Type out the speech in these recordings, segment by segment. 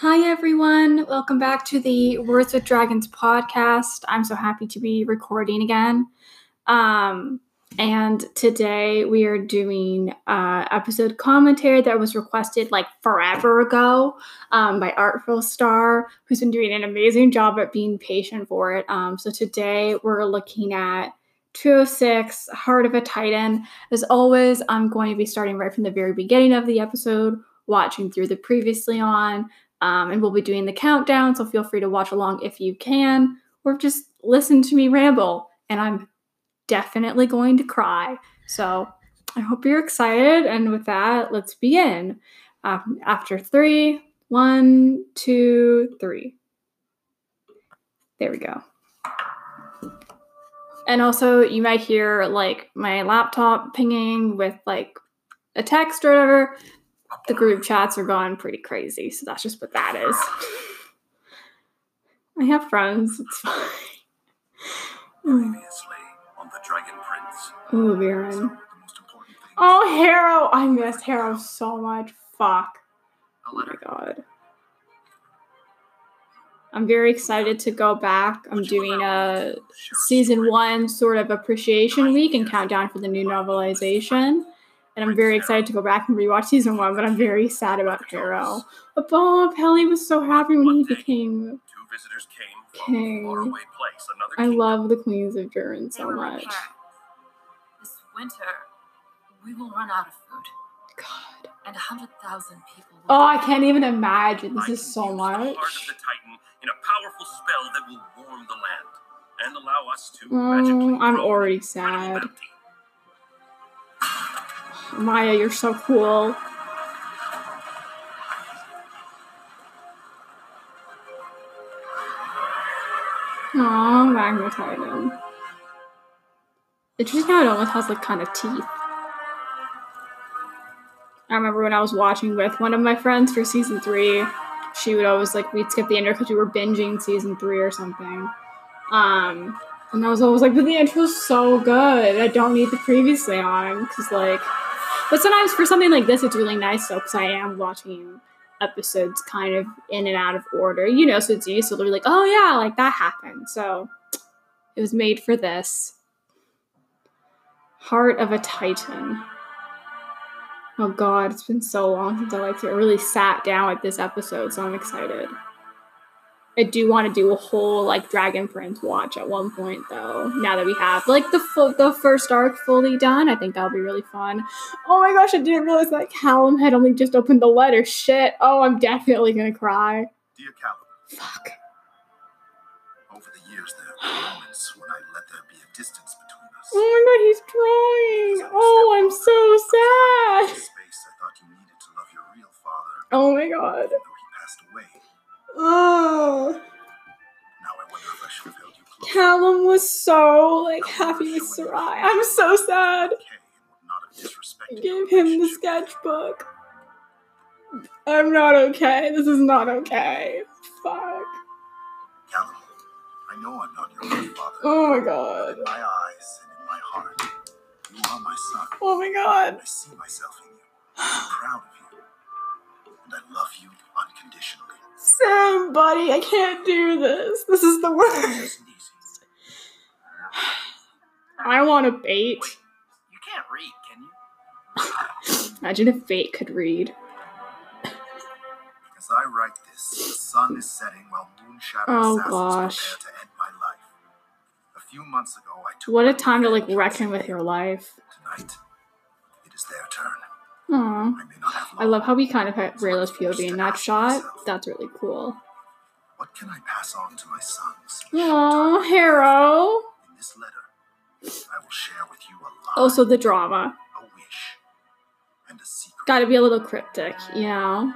Hi, everyone. Welcome back to the Words with Dragons podcast. I'm so happy to be recording again. Um, and today we are doing uh, episode commentary that was requested like forever ago um, by Artful Star, who's been doing an amazing job at being patient for it. Um, so today we're looking at 206 Heart of a Titan. As always, I'm going to be starting right from the very beginning of the episode, watching through the previously on, um, and we'll be doing the countdown. So feel free to watch along if you can, or just listen to me ramble. And I'm definitely going to cry. So I hope you're excited. And with that, let's begin. Um, after three, one, two, three. There we go. And also, you might hear like my laptop pinging with like a text or whatever. The group chats are going pretty crazy, so that's just what that is. I have friends. It's fine. Previously on the Dragon Prince. Ooh, Viren. of the most important things. Oh, Harrow! I miss Harrow so much. Fuck. Oh my god. I'm very excited to go back. I'm doing a season one sort of appreciation week and countdown for the new novelization. And I'm very excited to go back and rewatch season one, but I'm very sad about Harrow. But Bob Pelly was so happy when he became. Two visitors came King. from a place, another I love the Queens of Duren so much. This winter, we will run out of food, God. and a hundred thousand people. Will Oh, I can't even imagine. This is so much. The heart of the Titan in a powerful spell that will warm the land and allow us to Oh, magically I'm already sad. Maya, you're so cool. Aw, Magma Titan. Interesting how it almost has like kind of teeth. I remember when I was watching with one of my friends for season three, she would always like we'd skip the intro because we were binging season three or something. Um, and I was always like, but the intro's so good. I don't need the previously on because like, but sometimes for something like this, it's really nice though because I am watching episodes kind of in and out of order, you know, so it's useful to be like, oh yeah, like that happened. So it was made for this. Heart of a Titan. Oh god, it's been so long since I like really sat down with this episode, so I'm excited. I do want to do a whole like Dragon Prince watch at one point though. Now that we have like the fu- the first arc fully done, I think that'll be really fun. Oh my gosh, I didn't realize that Callum had only just opened the letter. Shit. Oh, I'm definitely gonna cry. Dear Callum, Fuck. over the years there have been moments when I let there be a distance between us. Oh my god, he's crying. Oh, I'm so sad. space, I thought you needed to love your real father, Oh my god. Close. Callum was so like happy with Sarai. I'm so sad. Okay, and would not have disrespected Give your him the sketchbook. I'm not okay. This is not okay. Fuck. Callum, I know I'm not your father. Oh my god. in my eyes and in my heart, you are my son. Oh my god. I see myself in you. I'm proud of you. And I love you unconditionally. Sam, buddy, I can't do this. This is the worst. I want a bait. Wait, you can't read, can you? Imagine if Bait could read. As I write this, the sun is setting while Moonshadow Oh, gosh. prepare to end my life. A few months ago, I took What a time to like reckon with your life. Tonight, it is their turn. Aww. I may not have I long, love how we kind of had Rayla's POV in that shot. That's really cool. What can I pass on to my sons? Aww, Harrow. In this letter, I will share with you a lie, Also the drama. a wish, and a secret. Gotta be a little cryptic, you know?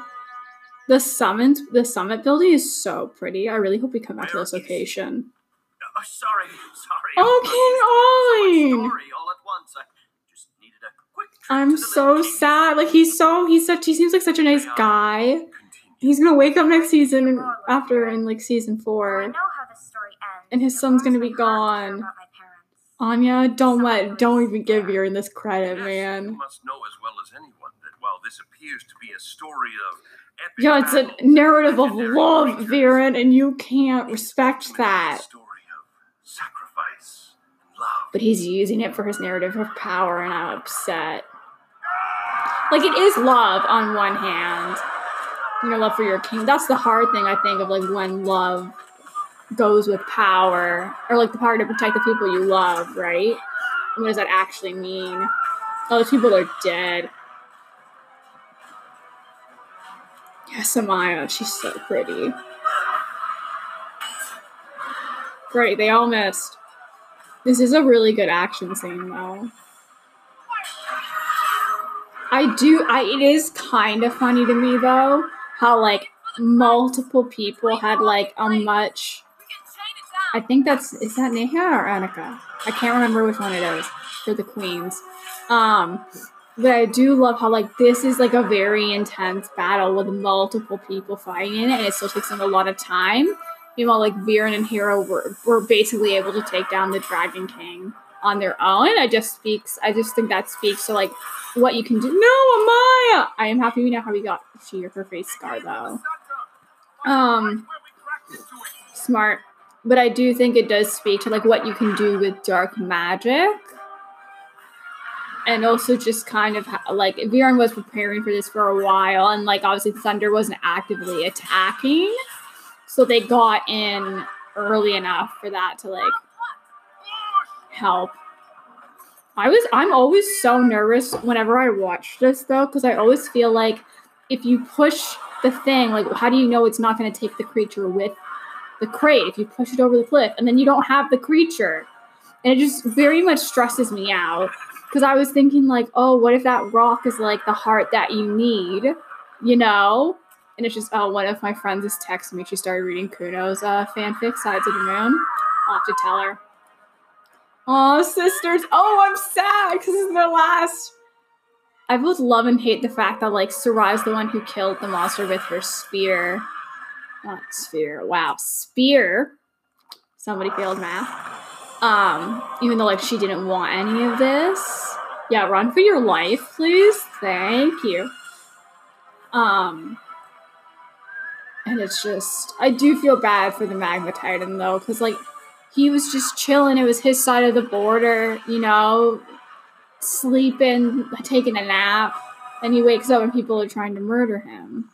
The summit the summit building is so pretty. I really hope we come back to this location. Uh, sorry, sorry. Oh, King Ahling! Story all at once. I just needed a quick trip I'm so sad. Like he's so he's such he seems like such a nice guy. He's gonna wake up next season after in like season four. know how this story ends. And his son's gonna be my heart to hear gone. about my parents. Anya, don't let don't even give Viren this credit, man. You must know as well as anyone that while this appears to be a story of epic Yeah, it's a narrative of love, creatures. Viren, and you can't respect that. story of sacrifice, love. But he's using it for his narrative of power, and I'm upset. Like, it is love on one hand. You know, love for your king. That's the hard thing, I think, of like when love goes with power, or like the power to protect the people you love, right? And what does that actually mean? All those people are dead. yes amaya she's so pretty. Great, they all missed. This is a really good action scene, though. I do. I. It is kind of funny to me though how like multiple people had like a much. I think that's is that Neha or Annika. I can't remember which one it is for the queens. Um, but I do love how like this is like a very intense battle with multiple people fighting in it, and it still takes them a lot of time. Know, like Viren and Harrow were were basically able to take down the Dragon King on their own. I just speaks. I just think that speaks to like what you can do. No, Amaya. I am happy we know how we got she her face scar though. Um, smart. But I do think it does speak to like what you can do with dark magic. And also just kind of ha- like Viren was preparing for this for a while, and like obviously Thunder wasn't actively attacking, so they got in early enough for that to like help. I was I'm always so nervous whenever I watch this though, because I always feel like if you push the thing, like how do you know it's not gonna take the creature with the crate if you push it over the cliff and then you don't have the creature? And it just very much stresses me out. Because I was thinking like, oh, what if that rock is like the heart that you need? You know? And it's just, oh, one of my friends is texting me. She started reading Kuno's uh, fanfic, Sides of the Moon. I'll have to tell her. Oh, sisters. Oh, I'm sad because this is the last. I both love and hate the fact that like Sarai's the one who killed the monster with her spear. Not spear. Wow, spear. Somebody failed math. Um, even though like she didn't want any of this. Yeah, run for your life, please. Thank you. Um, and it's just I do feel bad for the Magma Titan though, because like he was just chilling. It was his side of the border, you know, sleeping, taking a nap, and he wakes up and people are trying to murder him.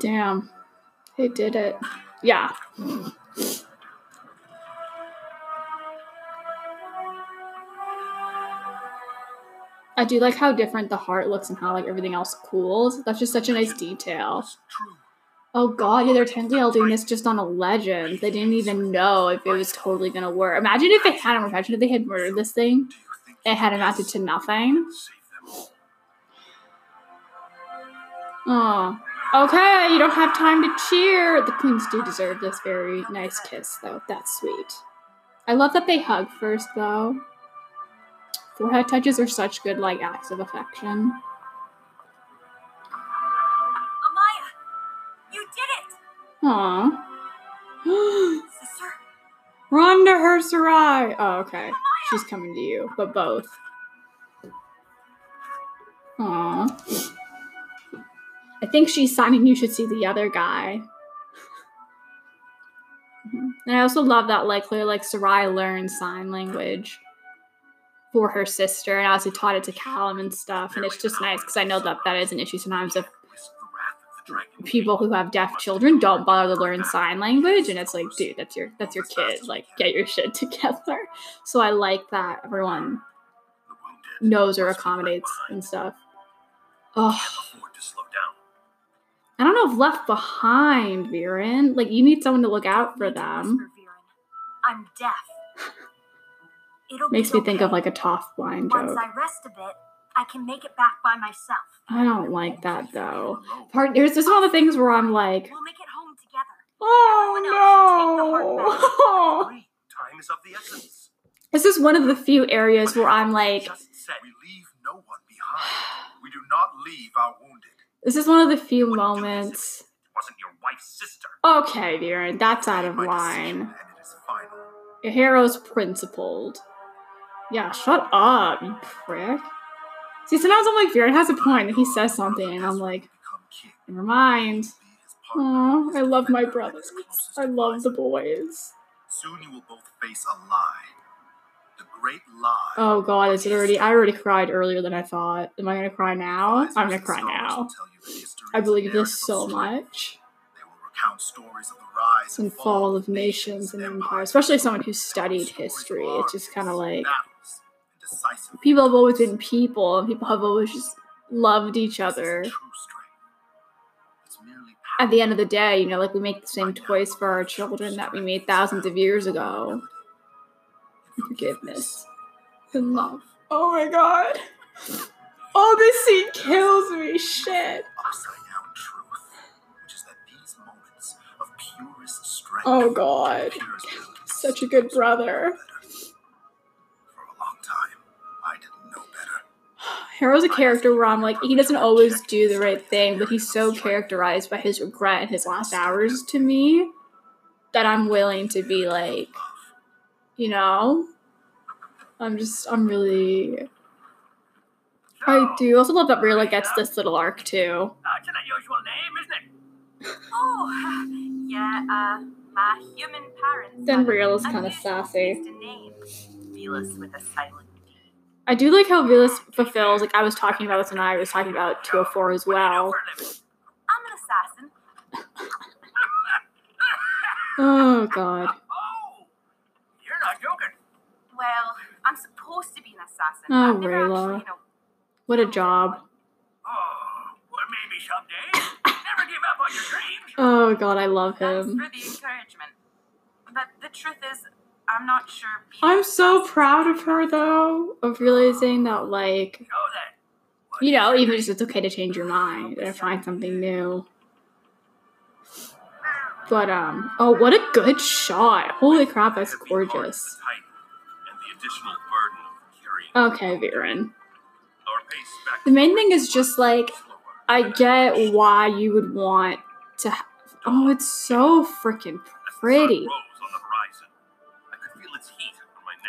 Damn, they did it. Yeah. I do like how different the heart looks and how like everything else cools. That's just such a nice detail. Oh god, yeah, they're technically all doing this just on a legend. They didn't even know if it was totally gonna work. Imagine if they hadn't. Imagine if they had murdered this thing. It had amounted to nothing. Oh, okay. You don't have time to cheer. The queens do deserve this very nice kiss, though. That's sweet. I love that they hug first, though. Forehead touches are such good, like, acts of affection. Aww. sister. Run to her, Sarai. Oh, okay. She's coming to you, but both. Aww. I think she's signing you should see the other guy. And I also love that like clearly like Sarai learned sign language for her sister and also taught it to Callum and stuff. And it's just nice because I know that that is an issue sometimes if people who have deaf children don't bother to learn sign language and it's like dude that's your that's your kid like get your shit together so i like that everyone knows or must be left accommodates and stuff oh Can't afford to slow down. i don't know if left behind viren like you need someone to look out for them. I'm deaf. It'll makes me think of like a tough blind Once I rest a bit, I can make it back by myself. I don't like that though part there's just one of the things where i'm like We'll make it home together. oh no Time is of the essence. this is one of the few areas where i'm like Just said we leave no one behind. We do not leave our wounded. this is one of the few You wouldn't do this if moments It wasn't your wife's sister. Okay, Viren, that's out of line. decision, And it is final. Your hero's principled. Yeah, shut up, you prick. See, sometimes I'm like, Viren has a point. he says something, and I'm like, never mind. Be his partner. Aw, I love my brothers. I love the boys. Soon you will both face a lie. The great lie. Oh god, is it already? I already cried earlier than I thought. Am I gonna cry now? I'm gonna cry now. will tell you the history I believe this so much. They will recount stories of the rise And fall of nations and empires, especially someone who studied history. It's just kind of like battles decisive people have always been people, and people have always just loved each other. true strength. It's merely At the end of the day, you know, like we make the same toys for our children that we made thousands of years ago. Forgiveness and love. Oh my god. Oh, this scene kills me. Shit. upside down truth, which is that these moments of purest strength. Oh god. Such a good brother. Harrow's a character where I'm like, he doesn't always do the right thing, but he's so characterized by his regret and his last hours to me that I'm willing to be like, you know? I'm just, I'm really. I do also love that Rayla gets this little arc too. That's an unusual name, isn't it? Oh, yeah, uh, my human parents. Then Riela's an kinda sassy. Villads with a silent. I do like how Villads fulfills, like I was talking about this and I was talking about 204 as What do well. for a living? I'm an assassin. Oh god. Oh, you're not joking. Well, I'm supposed to be an assassin. Oh, Rayla. actually, you know, What a job. Oh, well, maybe someday. Never give up on your dreams. Oh god, I love Thanks him. for the encouragement. But the truth is, I'm not sure. I'm so proud of her though, of realizing that like Show that. What you know, even just it's okay to change your mind and find something new. But um, oh, what a good shot! Holy crap, that's Heavy heart of the gorgeous. Titan and the additional burden of carrying Okay, Viren. our pace back The main thing is just like. I get why you would want to. Ha- oh, it's so freaking pretty.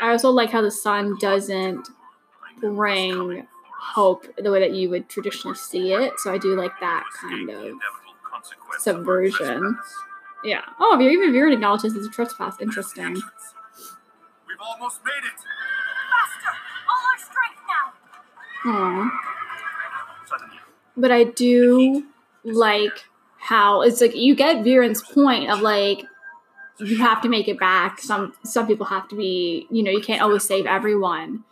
I also like how the sun doesn't I knew it was bring coming for us. hope the way that you would traditionally see it. So I do like that kind escape the of. inevitable consequence of our subversion. trespass. Yeah. Oh, even Viren acknowledges it's a trespass. There's Interesting. entrance. We've almost made it. Faster! All our strength now! Aw. But I do like how it's like you get Viren's point of like you have to make it back. Some some people have to be, you know, you can't always save everyone.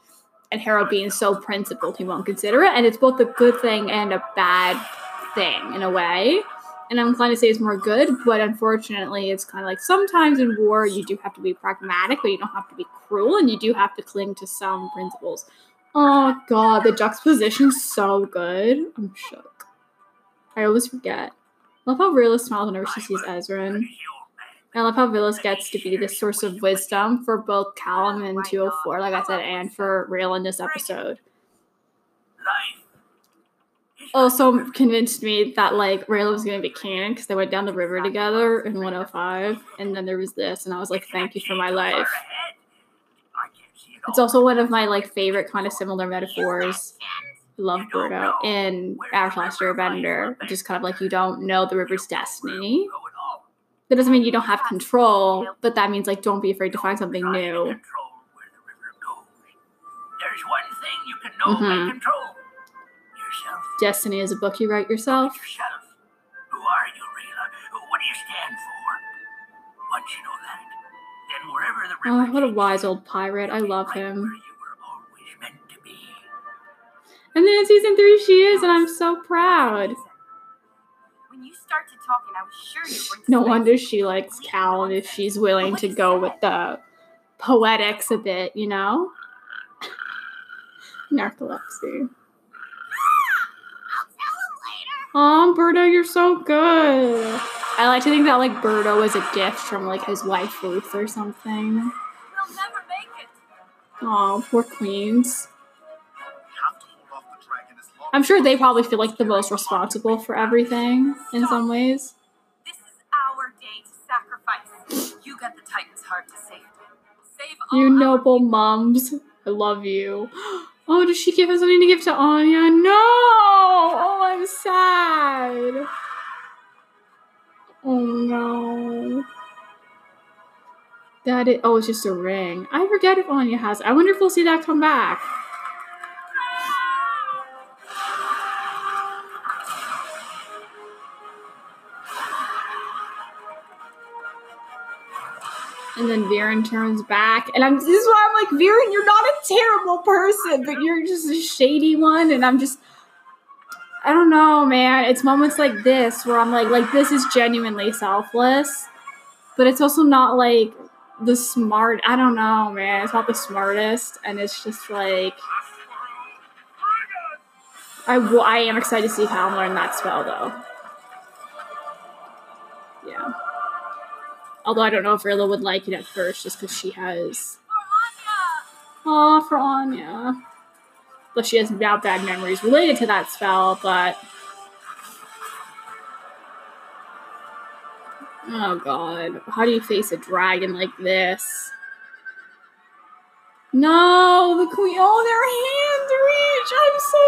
And Harrow being so principled, he won't consider it. And it's both a good thing and a bad thing in a way. And I'm inclined to say it's more good, but unfortunately, it's kind of like sometimes in war you do have to be pragmatic, but you don't have to be cruel, and you do have to cling to some principles. Oh god, the juxtaposition's so good. I'm shook. I always forget. Love how Rayla smiles whenever she sees Ezran. I love how Villads gets to be the source of wisdom for both Callum and 204, like I said, and for Rayla in this episode. Also convinced me that like Rayla was gonna be canon because they went down the river together in 105, and then there was this, and I was like, thank you for my life. It's also one of my like favorite kind of similar metaphors. Love Birdo in Avatar Last which is kind of like you don't know the river's destiny. That doesn't mean you don't have control, but that means like don't be afraid to find something new. There's one thing you can know Mhm. and control. Yourself. Destiny is a book you write yourself. Yourself. Who are you, Rayla? What do you stand for? Once you know that, then wherever the Oh, what a wise old pirate. I love him. you were always meant to be. And then in season three, she is, and I'm so proud. When you started talking, I was sure you were No wonder she likes Cal if she's willing to go with the poetics a bit, you know? Narcolepsy. Oh, Berto, you're so good. I like to think that like Berto was a gift from like his wife Ruth or something. We'll never make it. Aw, poor queens. I'm sure they probably feel like the most responsible for everything in some ways. This is our day to sacrifice. You get the Titan's heart to. Save all You noble mums. I love you. Oh, does she give us something to give to Anya? No! Oh, I'm sad. Oh no. That is, oh, it's just a ring. I forget if Anya has. I wonder if we'll see that come back. And then Viren turns back, and I'm. This is why I'm like, Viren, you're not a terrible person, but you're just a shady one, and I'm just. I don't know, man. It's moments like this where I'm like, like this is genuinely selfless, but it's also not like the smart. I don't know, man. It's not the smartest, and it's just like. I, I am excited to see how I'm learn that spell though. Yeah. Although I don't know if Rayla would like it at first, just because she has. Aw, for Anya. But she has now bad memories related to that spell, but. Oh god. How do you face a dragon like this? No, the queen. Oh, their hands reach. I'm so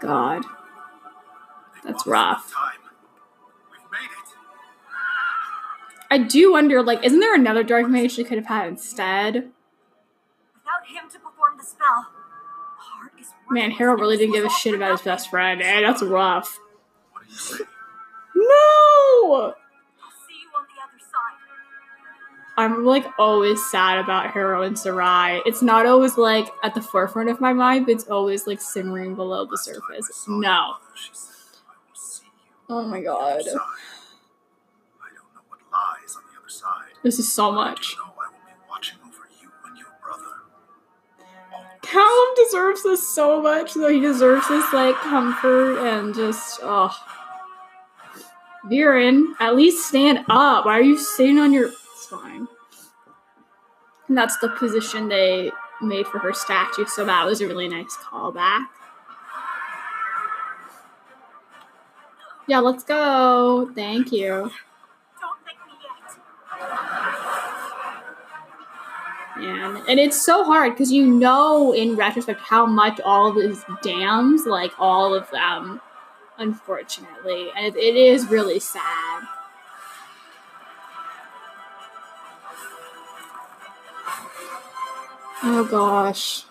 sad. God. That's rough. I do wonder, like, isn't there another dark mage she could have had instead? Without him to perform the spell, heart is Man, Harrow really didn't give a shit about his best friend. Eh, that's rough. What do you say? No! I'll see you on the other side. I'm like always sad about Harrow and Sarai. It's not always like at the forefront of my mind, but it's always like simmering below the Last time I surface. saw your No. mother, she said, I will see you Oh my on the god. This is so much. do know I will be watching over you and your brother. Always. Callum deserves this so much, though. He deserves this like comfort and just oh. Viren, at least stand up. Why are you sitting on your? It's fine. And that's the position they made for her statue, so that was a really nice callback. Yeah, let's go. Thank you. Don't thank yet. And it's so hard because you know in retrospect how much all of his dams, like all of them, unfortunately, and it, it is really sad. Oh gosh.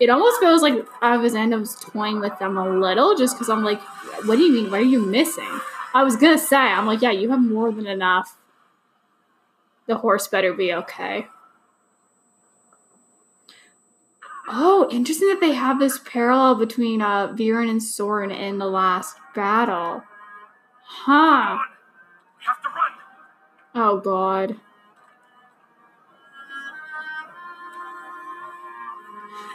It almost feels like I was end up toying with them a little just because I'm like, what do you mean? What are you missing? I was gonna say, I'm like, yeah, you have more than enough. The horse better be okay. Oh, interesting that they have this parallel between uh, Viren and Soren in the last battle. Huh. Have to run. Oh god.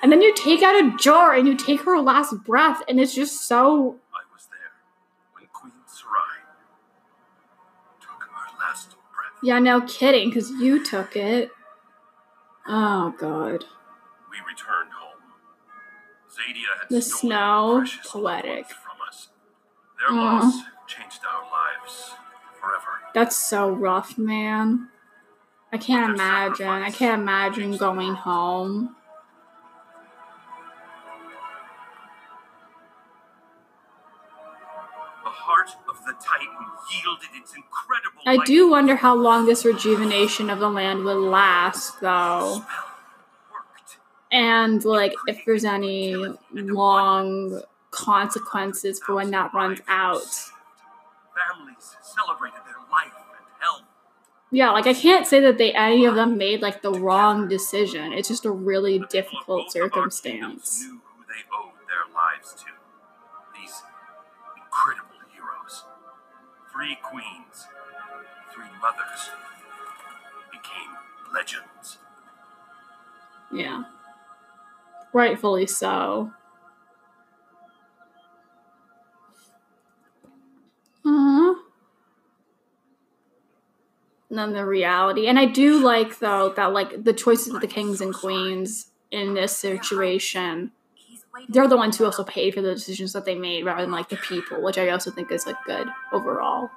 And then you take out a jar and you take her last breath, and it's just so. Yeah, no kidding, because you took it. Oh god. We returned home. Xadia had The snow, poetic. from us. Their Aw. loss changed our lives forever. That's so rough, man. I can't imagine. I can't imagine going home. The heart of the Titan yielded its incredible I do wonder how long this rejuvenation of the land will last, though. And, like, if there's any long consequences for when that runs out. Families celebrated their life and health. Yeah, like, I can't say that they any of them made, like, the wrong decision. It's just a really The people of difficult both of our kingdoms circumstance. Knew who they owed their lives to. These incredible heroes. Three queens, three mothers became legends. Yeah. Rightfully so. Uh, and then the reality. And I do like though that like the choices of the kings and queens in this situation they're the ones who also paid for the decisions that they made rather than like the people, which I also think is like good overall.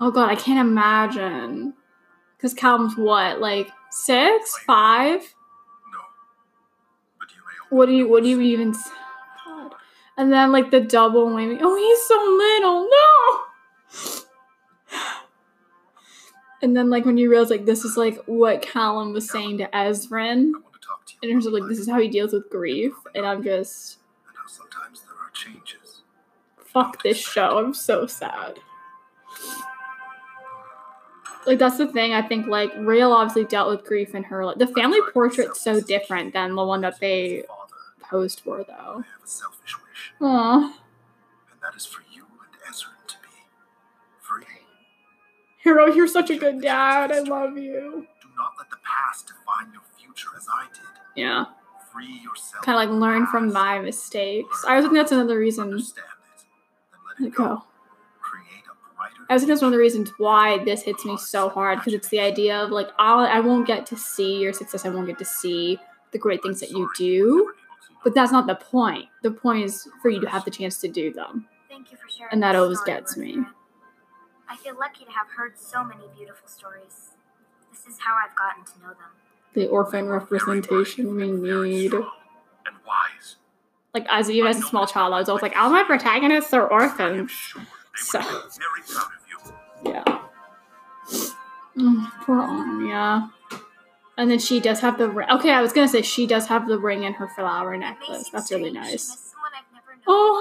Oh god, I can't imagine. Cause Callum's what, like Six? Five? No. But you may What do you what do you even God. And then like the double maybe oh he's so little, no And then like when you realize like this is like what Callum was saying to Ezran I want to talk to you in terms of like this is how he deals with grief and I'm just and how sometimes there are changes. fuck this show. I'm so sad. Like that's the thing. I think like Rael obviously dealt with grief in her. Like, the family portrait's so different than the one that they posed for, I though. have a selfish wish, Aw, and that is for you and Ezra to be free. Harrow, you're such a good dad. I love you. Do not let the past define your future as I did. Yeah, Free yourself. kind of like learn from my mistakes. I was think that's another reason. Understand it, then let go. I think that's one of the reasons why this hits me so hard because it's the idea of like I'll, I won't get to see your success. I won't get to see the great things that you do. But that's not the point. The point is for you to have the chance to do them. Thank you for sharing. And that always gets me. I feel lucky to have heard so many beautiful stories. This is how I've gotten to know them. The orphan representation we need. And wise. Like as even as a small child, I was always like, all my protagonists are I am orphans. So- very proud of you. Yeah. Mm, poor Anya. And then she does have the ring. Okay, I was gonna say she does have the ring in her flower necklace. That's really nice. miss someone I've never known Oh,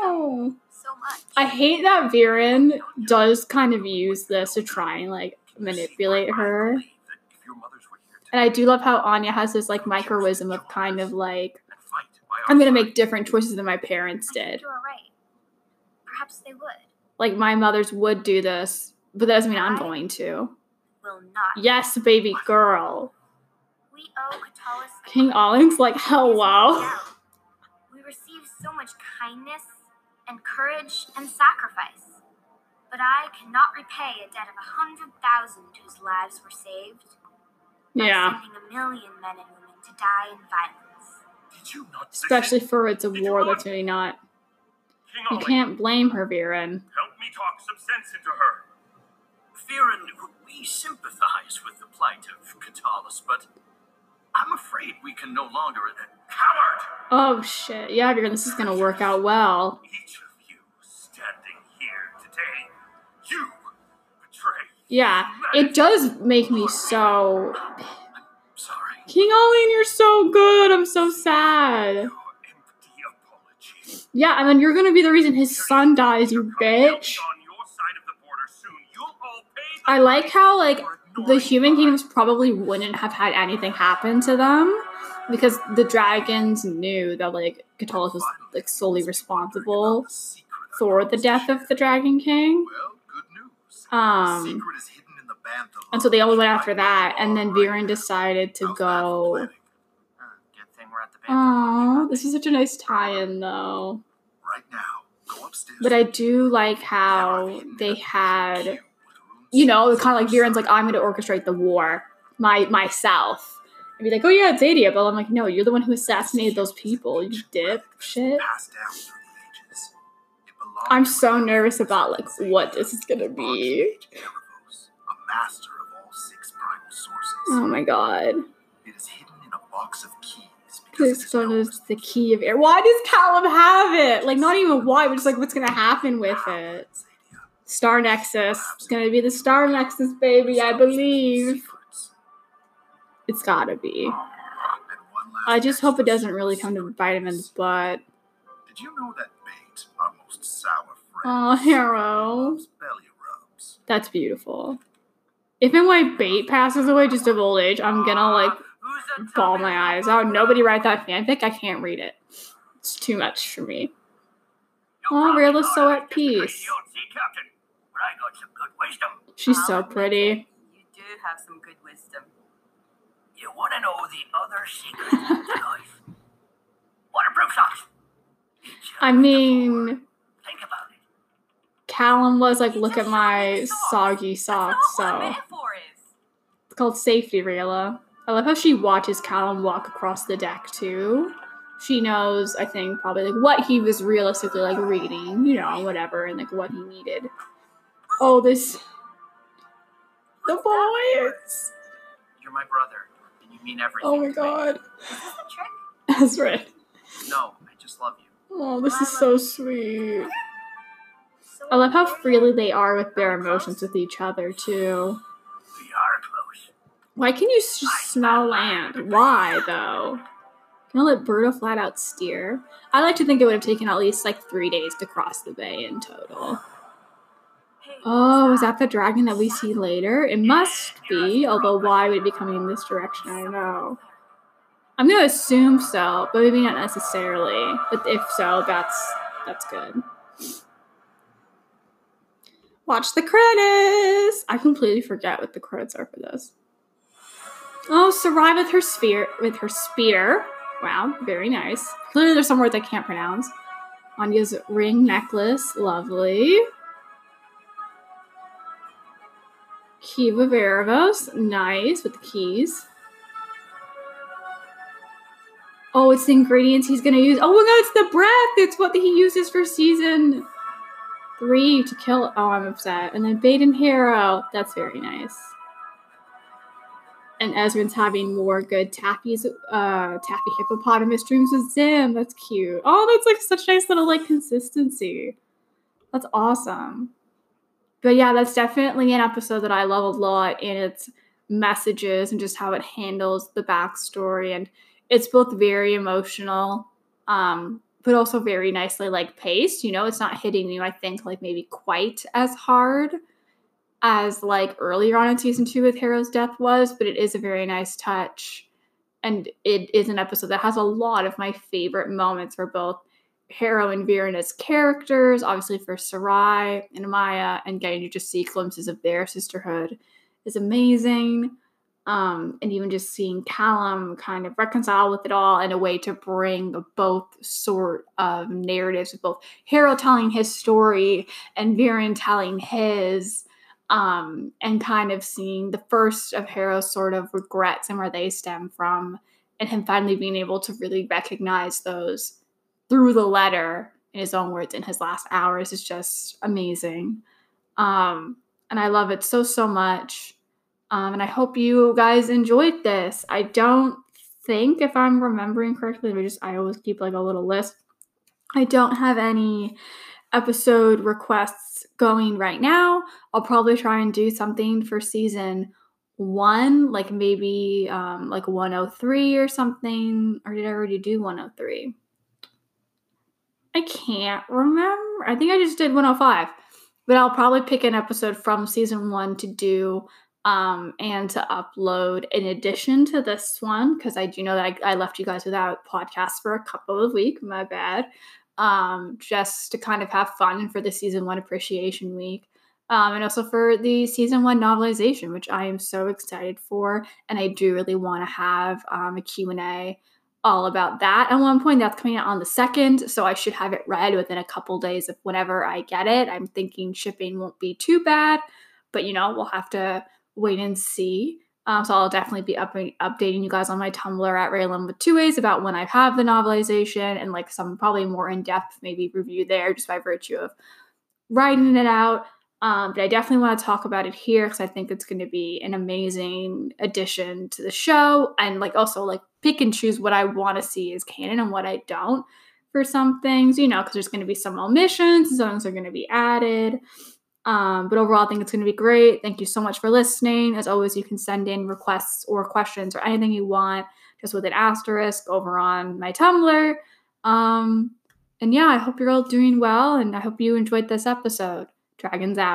honey, no. I hate that Viren does kind of use this to try and like manipulate her. That if your mothers were here And I do love how Anya has this like microism of kind of like, and fight by our I'm gonna make different choices than my parents did. You are right. Perhaps they would. Like my mothers would do this, but that doesn't mean I'm going to. Will not. Yes, baby girl. We owe Katolis. a King great Ahling's like, debt. hello. We receive so much kindness and courage and sacrifice. But I cannot repay a debt of a hundred thousand whose lives were saved by Yeah. sending a million men and women to die in violence. Did you not Especially for it's a war that's really not. You can't blame her, Viren. help me talk some sense into her. Viren, we sympathize with the plight of Katolis, but I'm afraid we can no longer. Uh, coward! Oh shit. Yeah, Viren, this is gonna work out well. Each of you standing here today, you betray. Yeah, it does make me so. Sorry. King Ahling, you're so good. I'm so sad. Your empty apology. Yeah, and then you're gonna be the reason his son dies, you You're coming out bitch. On your side of the border soon. You'll all pay the I like how like the human kingdoms probably wouldn't have had anything happen to them because the dragons knew that like Katolis was like solely responsible for the death of the Dragon King. Well, good news. Um, Secret is hidden in the banther And so they all went after that, and then Viren decided to How's that for go. Planning? Good thing we're at the Oh, this is such a nice tie-in though. Right now, go upstairs. But I do like how they had, you know, kind of like Viren's like, I'm going to orchestrate the war my myself. And be like, oh yeah, it's Xadia. But I'm like, no, you're the one who assassinated those people, you dip shit. Passed down through the ages. It belongs I'm so nervous about like what this is gonna be. Aaravos, a master of all six primal sources. Oh my god. It is hidden in a box of keys This known is the key of air. Why does Callum have it? Like not even why, but just like what's gonna happen with it. Star Nexus. It's gonna be the Star Nexus, baby, I believe. It's gotta be. And one last I just hope it doesn't really come to vitamins, but. him in the butt. Did you know that bait, our most sour friend, Aw, Harrow. loves belly rubs? That's beautiful. If and when Bait passes away just of old age, I'm gonna like ball my eyes out. Nobody write that fanfic. I can't read it. It's too much for me. Oh, Aw, Rayla's so at peace. Sea captain, but I got some good wisdom. She's so pretty. it, You do have some good wisdom. You want to know the other secret to life? Waterproof socks. It's a I wonderful mean, think about it. Callum was like, look at my socks. soggy socks. That's not what So it's called safety, Rayla. I love how she watches Callum walk across the deck too. She knows, I think, probably like what he was realistically like reading, you know, whatever, and like what he needed. Oh, this the boys. You're my brother, and you mean everything. Oh my to me. god. Is this a? That's right. No, I just love you. Oh, this is so sweet. So I love how freely they are with their emotions with each other too. Why can you s- smell land? Why though? Can I let Berto flat out steer? I like to think it would have taken at least like three days to cross the bay in total. Oh, is that the dragon that we see later? It must be, although why would it be coming in this direction? I don't know. I'm gonna assume so, but maybe not necessarily. But if so, that's that's good. Watch the credits. I completely forget what the credits are for this. Oh, Sarai with her spear with her spear. Wow, very nice. Clearly, there's some words I can't pronounce. Anya's ring necklace, lovely. Kiva Veravos, nice with the keys. Oh, it's the ingredients he's gonna use. Oh my god, it's the breath! It's what he uses for season three to kill. Oh, I'm upset. And then Baden Harrow. That's very nice. And Ezran's having more good Taffy's uh Taffy hippopotamus dreams with Zym. That's cute. Oh, that's like such nice little like consistency. That's awesome. But yeah, that's definitely an episode that I love a lot in its messages and just how it handles the backstory. And it's both very emotional, um, but also very nicely like paced. You know, it's not hitting you, I think, like maybe quite as hard as like earlier on in season two with Harrow's death was, but it is a very nice touch. And it is an episode that has a lot of my favorite moments for both Harrow and Viren as characters, obviously for Sarai and Maya, and getting to just see glimpses of their sisterhood is amazing. Um, and even just seeing Callum kind of reconcile with it all in a way to bring both sort of narratives both Harrow telling his story and Viren telling his, um, and kind of seeing the first of Harrow's sort of regrets and where they stem from, and him finally being able to really recognize those through the letter in his own words in his last hours is just amazing. Um, and I love it so, so much. Um, and I hope you guys enjoyed this. I don't think, if I'm remembering correctly, I just I always keep like a little list. I don't have any episode requests going right now. I'll probably try and do something for season one, like maybe um, like 103 or something. Or did I already do 103? I can't remember. I think I just did 105. But I'll probably pick an episode from season one to do um, and to upload in addition to this one, because I do know that I, I left you guys without podcasts for a couple of weeks. My bad. Um, just to kind of have fun for the season one appreciation week. Um, and also for the season one novelization, which I am so excited for, and I do really want to have um, a Q&A all about that. At one point, that's coming out on the second, so I should have it read within a couple days of whenever I get it. I'm thinking shipping won't be too bad, but you know we'll have to wait and see. Um, so I'll definitely be up- updating you guys on my Tumblr at Raylan with two ways about when I have the novelization and like some probably more in depth maybe review there just by virtue of writing it out. Um, but I definitely want to talk about it here because I think it's going to be an amazing addition to the show and like also like pick and choose what I want to see as canon and what I don't for some things, you know, because there's going to be some omissions some things are going to be added. Um, but overall, I think it's going to be great. Thank you so much for listening. As always, you can send in requests or questions or anything you want just with an asterisk over on my Tumblr. Um, and yeah, I hope you're all doing well and I hope you enjoyed this episode. Dragons out.